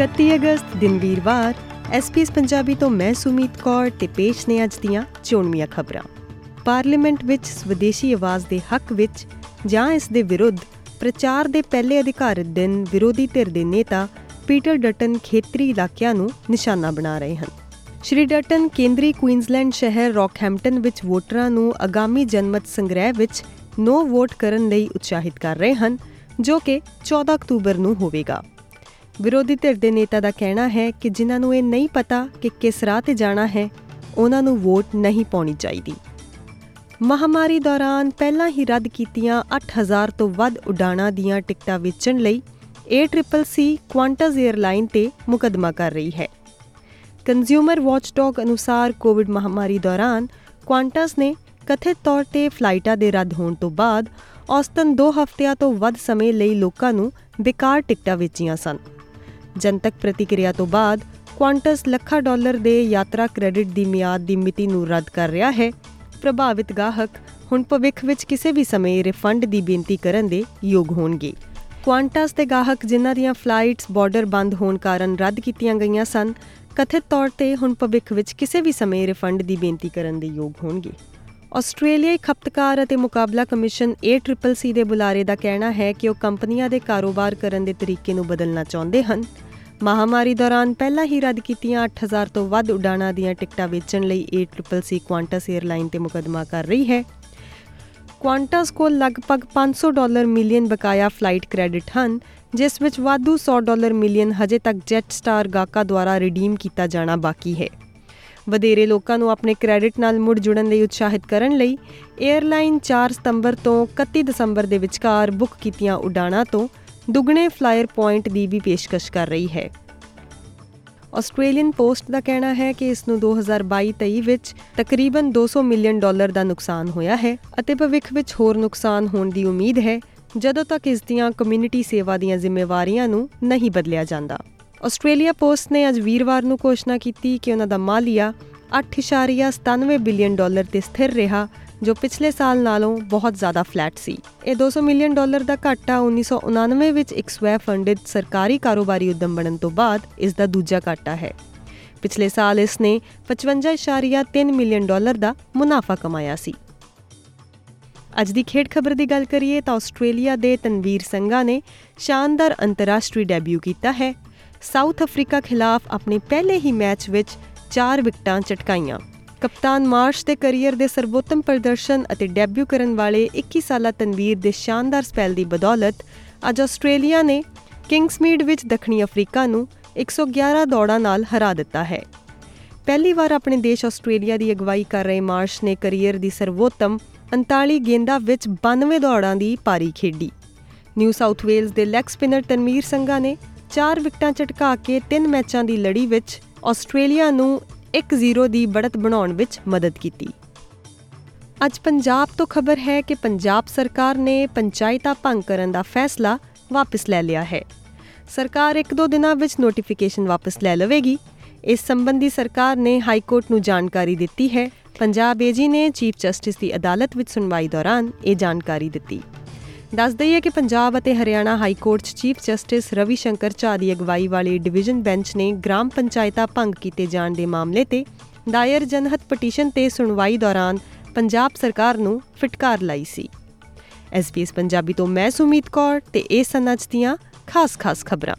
31 ਅਗਸਤ, ਦਿਨ ਵੀਰਵਾਰ। ਐਸਪੀਐਸ ਪੰਜਾਬੀ ਤੋਂ ਮੈਂ ਸੁਮੀਤ ਕੌਰ ਤੇ ਪੇਸ਼ ਨੇ ਅੱਜ ਦੀਆਂ ਚੋਣਵੀਆਂ ਖਬਰਾਂ। ਪਾਰਲੀਮੈਂਟ ਵਿੱਚ ਸਵਦੇਸ਼ੀ ਆਵਾਜ਼ ਦੇ ਹੱਕ ਵਿੱਚ ਜਾਂ ਇਸ ਦੇ ਵਿਰੁੱਧ ਪ੍ਰਚਾਰ ਦੇ ਪਹਿਲੇ ਅਧਿਕਾਰਤ ਦਿਨ ਵਿਰੋਧੀ ਧਿਰ ਦੇ ਨੇਤਾ ਪੀਟਰ ਡਟਨ ਖੇਤਰੀ ਇਲਾਕਿਆਂ ਨੂੰ ਨਿਸ਼ਾਨਾ ਬਣਾ ਰਹੇ ਹਨ। ਸ਼੍ਰੀ ਡਟਨ ਕੇਂਦਰੀ ਕੁਈਨਜ਼ਲੈਂਡ ਸ਼ਹਿਰ ਰੌਕਹੈਂਪਟਨ ਵਿੱਚ ਵੋਟਰਾਂ ਨੂੰ ਆਗਾਮੀ ਜਨਮਤ ਸੰਗ੍ਰਹਿ ਵਿੱਚ ਨੋ ਵੋਟ ਕਰਨ ਲਈ ਉਤਸ਼ਾਹਿਤ ਕਰ ਰਹੇ ਹਨ, ਜੋ ਕਿ 14 ਅਕਤੂਬਰ ਨੂੰ ਹੋਵੇਗਾ। ਵਿਰੋਧੀ ਧਿਰ ਦੇ ਨੇਤਾ ਦਾ ਕਹਿਣਾ ਹੈ ਕਿ ਜਿਨ੍ਹਾਂ ਨੂੰ ਇਹ ਨਹੀਂ ਪਤਾ ਕਿ ਕਿਸ ਰਾਹ ਤੇ ਜਾਣਾ ਹੈ, ਉਹਨਾਂ ਨੂੰ ਵੋਟ ਨਹੀਂ ਪਾਉਣੀ ਚਾਹੀਦੀ। ਮਹਾਮਾਰੀ ਦੌਰਾਨ ਪਹਿਲਾਂ ਹੀ ਰੱਦ ਕੀਤੀਆਂ 8000 ਤੋਂ ਵੱਧ ਉਡਾਣਾਂ ਦੀਆਂ ਟਿਕਟਾਂ ਵੇਚਣ ਲਈ ACCC ਕੁਆਂਟਸ 에ਅਰਲਾਈਨ ਤੇ ਮੁਕਦਮਾ ਕਰ ਰਹੀ ਹੈ। ਕੰਜ਼ਿਊਮਰ ਵਾਚਡੌਗ ਅਨੁਸਾਰ ਕੋਵਿਡ ਮਹਾਮਾਰੀ ਦੌਰਾਨ ਕੁਆਂਟਸ ਨੇ ਕਥਿਤ ਤੌਰ ਤੇ ਫਲਾਈਟਾਂ ਦੇ ਰੱਦ ਹੋਣ ਤੋਂ ਬਾਅਦ ਔਸਤਨ 2 ਹਫ਼ਤਿਆਂ ਤੋਂ ਵੱਧ ਸਮੇਂ ਲਈ ਲੋਕਾਂ ਨੂੰ ਬੇਕਾਰ ਟਿਕਟਾਂ ਵੇਚੀਆਂ ਸਨ। ਜਨਤਕ ਪ੍ਰਤੀਕਿਰਿਆ ਤੋਂ ਬਾਅਦ ਕੁਆਂਟਸ ਲੱਖਾਂ ਡਾਲਰ ਦੇ ਯਾਤਰਾ ਕ੍ਰੈਡਿਟ ਦੀ ਮਿਆਦ ਦੀ ਮਿਤੀ ਨੂੰ ਰੱਦ ਕਰ ਰਿਹਾ ਹੈ। ਪ੍ਰਭਾਵਿਤ ਗਾਹਕ ਹੁਣ ਭਵਿੱਖ ਵਿੱਚ ਕਿਸੇ ਵੀ ਸਮੇਂ ਰਿਫੰਡ ਦੀ ਬੇਨਤੀ ਕਰਨ ਦੇ ਯੋਗ ਹੋਣਗੇ। ਕੁਆਂਟਸ ਦੇ ਗਾਹਕ ਜਿਨ੍ਹਾਂ ਦੀਆਂ ਫਲਾਈਟਸ ਬਾਰਡਰ ਬੰਦ ਹੋਣ ਕਾਰਨ ਰੱਦ ਕੀਤੀਆਂ ਗਈਆਂ ਸਨ, ਕਥਿਤ ਤੌਰ ਤੇ ਹੁਣ ਭਵਿੱਖ ਵਿੱਚ ਕਿਸੇ ਵੀ ਸਮੇਂ ਰਿਫੰਡ ਦੀ ਬੇਨਤੀ ਕਰਨ ਦੇ ਯੋਗ ਹੋਣਗੇ। ਆਸਟ੍ਰੇਲੀਆਈ ਖਪਤਕਾਰ ਅਤੇ ਮੁਕਾਬਲਾ ਕਮਿਸ਼ਨ ACCC ਦੇ ਬੁਲਾਰੇ ਦਾ ਕਹਿਣਾ ਹੈ ਕਿ ਉਹ ਕੰਪਨੀਆਂ ਦੇ ਕਾਰੋਬਾਰ ਕਰਨ ਦੇ ਤਰੀਕੇ ਨੂੰ ਬਦਲਣਾ ਚਾਹੁੰਦੇ ਹਨ। ਮਹਾਮਾਰੀ ਦੌਰਾਨ ਪਹਿਲਾਂ ਹੀ ਰੱਦ ਕੀਤੀਆਂ 8000 ਤੋਂ ਵੱਧ ਉਡਾਣਾਂ ਦੀਆਂ ਟਿਕਟਾਂ ਵੇਚਣ ਲਈ ACCC ਕੁਆਂਟਸ 에ਅਰਲਾਈਨ ਤੇ ਮੁਕਦਮਾ ਕਰ ਰਹੀ ਹੈ। ਕੁਆਂਟਸ ਕੋਲ ਲਗਭਗ 500 ਡਾਲਰ ਮਿਲੀਅਨ ਬਕਾਇਆ ਫਲਾਈਟ ਕ੍ਰੈਡਿਟ ਹਨ, ਜਿਸ ਵਿੱਚ ਵਾਧੂ 100 ਡਾਲਰ ਮਿਲੀਅਨ ਹਜੇ ਤੱਕ ਜੈਟ ਸਟਾਰ ਗਾਕਾ ਦੁਆਰਾ ਰਿਡੀਮ ਕੀਤਾ ਜਾਣਾ ਬਾਕੀ ਹੈ। ਵਧੇਰੇ ਲੋਕਾਂ ਨੂੰ ਆਪਣੇ ਕ੍ਰੈਡਿਟ ਨਾਲ ਮੁੜ ਜੁੜਨ ਲਈ ਉਤਸ਼ਾਹਿਤ ਕਰਨ ਲਈ 에ਅਰਲਾਈਨ 4 ਸਤੰਬਰ ਤੋਂ 31 ਦਸੰਬਰ ਦੇ ਵਿਚਕਾਰ ਬੁੱਕ ਕੀਤੀਆਂ ਉਡਾਣਾਂ ਤੋਂ ਦੁੱਗਣੇ ਫਲਾਇਰ ਪੁਆਇੰਟ ਦੀ ਵੀ ਪੇਸ਼ਕਸ਼ ਕਰ ਰਹੀ ਹੈ। ਆਸਟ੍ਰੇਲੀਅਨ ਪੋਸਟ ਦਾ ਕਹਿਣਾ ਹੈ ਕਿ ਇਸ ਨੂੰ 2022-23 ਵਿੱਚ ਤਕਰੀਬਨ 200 ਮਿਲੀਅਨ ਡਾਲਰ ਦਾ ਨੁਕਸਾਨ ਹੋਇਆ ਹੈ ਅਤੇ ਭਵਿੱਖ ਵਿੱਚ ਹੋਰ ਨੁਕਸਾਨ ਹੋਣ ਦੀ ਉਮੀਦ ਹੈ, ਜਦੋਂ ਤੱਕ ਇਸ ਦੀਆਂ ਕਮਿਊਨਿਟੀ ਸੇਵਾ ਦੀਆਂ ਜ਼ਿੰਮੇਵਾਰੀਆਂ ਨੂੰ ਨਹੀਂ ਬਦਲਿਆ ਜਾਂਦਾ। ਆਸਟ੍ਰੇਲੀਆ ਪੋਸਟ ਨੇ ਅੱਜ ਵੀਰਵਾਰ ਨੂੰ ਘੋਸ਼ਣਾ ਕੀਤੀ ਕਿ ਉਹਨਾਂ ਦਾ ਮਾਲੀਆ 8.97 ਬਿਲੀਅਨ ਡਾਲਰ ਤੇ ਸਥਿਰ ਰਿਹਾ, ਜੋ ਪਿਛਲੇ ਸਾਲ ਨਾਲੋਂ ਬਹੁਤ ਜ਼ਿਆਦਾ ਫਲੈਟ ਸੀ। ਇਹ 200 ਮਿਲੀਅਨ ਡਾਲਰ ਦਾ ਘਾਟਾ 1999 ਵਿੱਚ ਇੱਕ ਸਵੈ ਫੰਡਡ ਸਰਕਾਰੀ ਕਾਰੋਬਾਰੀ ਉਦਮ ਬਣਨ ਤੋਂ ਬਾਅਦ ਇਸ ਦਾ ਦੂਜਾ ਘਾਟਾ ਹੈ। ਪਿਛਲੇ ਸਾਲ ਇਸ ਨੇ 55.3 ਮਿਲੀਅਨ ਡਾਲਰ ਦਾ ਮੁਨਾਫਾ ਕਮਾਇਆ ਸੀ। ਅੱਜ ਦੀ ਖੇਡ ਖਬਰ ਦੀ ਗੱਲ ਕਰੀਏ ਤਾਂ ਆਸਟ੍ਰੇਲੀਆ ਦੇ ਤਨਵੀਰ ਸੰਘਾ ਨੇ ਸ਼ਾਨਦਾਰ ਅੰਤਰਰਾਸ਼ਟਰੀ ਡੈਬਿਊ ਕੀਤਾ ਹੈ। ਸਾਊਥ ਅਫਰੀਕਾ ਖਿਲਾਫ ਆਪਣੇ ਪਹਿਲੇ ਹੀ ਮੈਚ ਵਿੱਚ 4 ਵਿਕਟਾਂ ਚਟਕਾਈਆਂ ਕਪਤਾਨ ਮਾਰਸ਼ ਦੇ ਕੈਰੀਅਰ ਦੇ ਸਰਵੋਤਮ ਪ੍ਰਦਰਸ਼ਨ ਅਤੇ ਡੈਬਿਊ ਕਰਨ ਵਾਲੇ 21 ਸਾਲਾ ਤਨਵੀਰ ਦੇ ਸ਼ਾਨਦਾਰ ਸਪੈਲ ਦੀ ਬਦੌਲਤ, ਅੱਜ ਆਸਟ੍ਰੇਲੀਆ ਨੇ ਕਿੰਗਸਮੀਡ ਵਿੱਚ ਦੱਖਣੀ ਅਫਰੀਕਾ ਨੂੰ 111 ਦੌੜਾਂ ਨਾਲ ਹਰਾ ਦਿੱਤਾ ਹੈ। ਪਹਿਲੀ ਵਾਰ ਆਪਣੇ ਦੇਸ਼ ਆਸਟ੍ਰੇਲੀਆ ਦੀ ਅਗਵਾਈ ਕਰ ਰਹੇ ਮਾਰਸ਼ ਨੇ ਕੈਰੀਅਰ ਦੀ ਸਰਵੋਤਮ 39 ਗੇਂਦਾਂ ਵਿੱਚ 92 ਦੌੜਾਂ ਦੀ ਪਾਰੀ ਖੇਡੀ। ਨਿਊ ਸਾਊਥ ਵੇਲਜ਼ ਦੇ ਲੈਗ ਸਪਿਨਰ ਤਨਵੀਰ ਸੰਘਾ ਨੇ 4 ਵਿਕਟਾਂ ਝਟਕਾ ਕੇ 3 ਮੈਚਾਂ ਦੀ ਲੜੀ ਵਿੱਚ ਆਸਟ੍ਰੇਲੀਆ ਨੂੰ 1-0 ਦੀ ਬੜਤ ਬਣਾਉਣ ਵਿੱਚ ਮਦਦ ਕੀਤੀ। ਅੱਜ ਪੰਜਾਬ ਤੋਂ ਖਬਰ ਹੈ ਕਿ ਪੰਜਾਬ ਸਰਕਾਰ ਨੇ ਪੰਚਾਇਤਾਂ ਭੰਗ ਕਰਨ ਦਾ ਫੈਸਲਾ ਵਾਪਸ ਲੈ ਲਿਆ ਹੈ। ਸਰਕਾਰ ਇੱਕ ਦੋ ਦਿਨਾਂ ਵਿੱਚ ਨੋਟੀਫਿਕੇਸ਼ਨ ਵਾਪਸ ਲੈ ਲਵੇਗੀ। ਇਸ ਸੰਬੰਧੀ ਸਰਕਾਰ ਨੇ ਹਾਈ ਕੋਰਟ ਨੂੰ ਜਾਣਕਾਰੀ ਦਿੱਤੀ ਹੈ। ਪੰਜਾਬ ਏਜੀ ਨੇ ਚੀਫ ਜਸਟਿਸ ਦੀ ਅਦਾਲਤ ਵਿੱਚ ਸੁਣਵਾਈ ਦੌਰਾਨ ਇਹ ਜਾਣਕਾਰੀ ਦਿੱਤੀ। ਦੱਸ ਦਈਏ ਕਿ ਪੰਜਾਬ ਅਤੇ ਹਰਿਆਣਾ ਹਾਈ ਕੋਰਟ 'ਚ ਚੀਫ ਜਸਟਿਸ ਰਵੀ ਸ਼ੰਕਰ ਝਾ ਦੀ ਅਗਵਾਈ ਵਾਲੀ ਡਿਵੀਜ਼ਨ ਬੈਂਚ ਨੇ ਗ੍ਰਾਮ ਪੰਚਾਇਤਾਂ ਭੰਗ ਕੀਤੇ ਜਾਣ ਦੇ ਮਾਮਲੇ ਤੇ ਦਾਇਰ ਜਨਹਤ ਪਟੀਸ਼ਨ ਤੇ ਸੁਣਵਾਈ ਦੌਰਾਨ ਪੰਜਾਬ ਸਰਕਾਰ ਨੂੰ ਫਟਕਾਰ ਲਾਈ ਸੀ। ਐਸਪੀਐਸ ਪੰਜਾਬੀ ਤੋਂ ਮੈਂ ਸੁਮੀਤ ਕੌਰ ਤੇ ਇਹ ਸਨਚ ਦੀਆਂ ਖਾਸ-ਖਾਸ ਖਬਰਾਂ।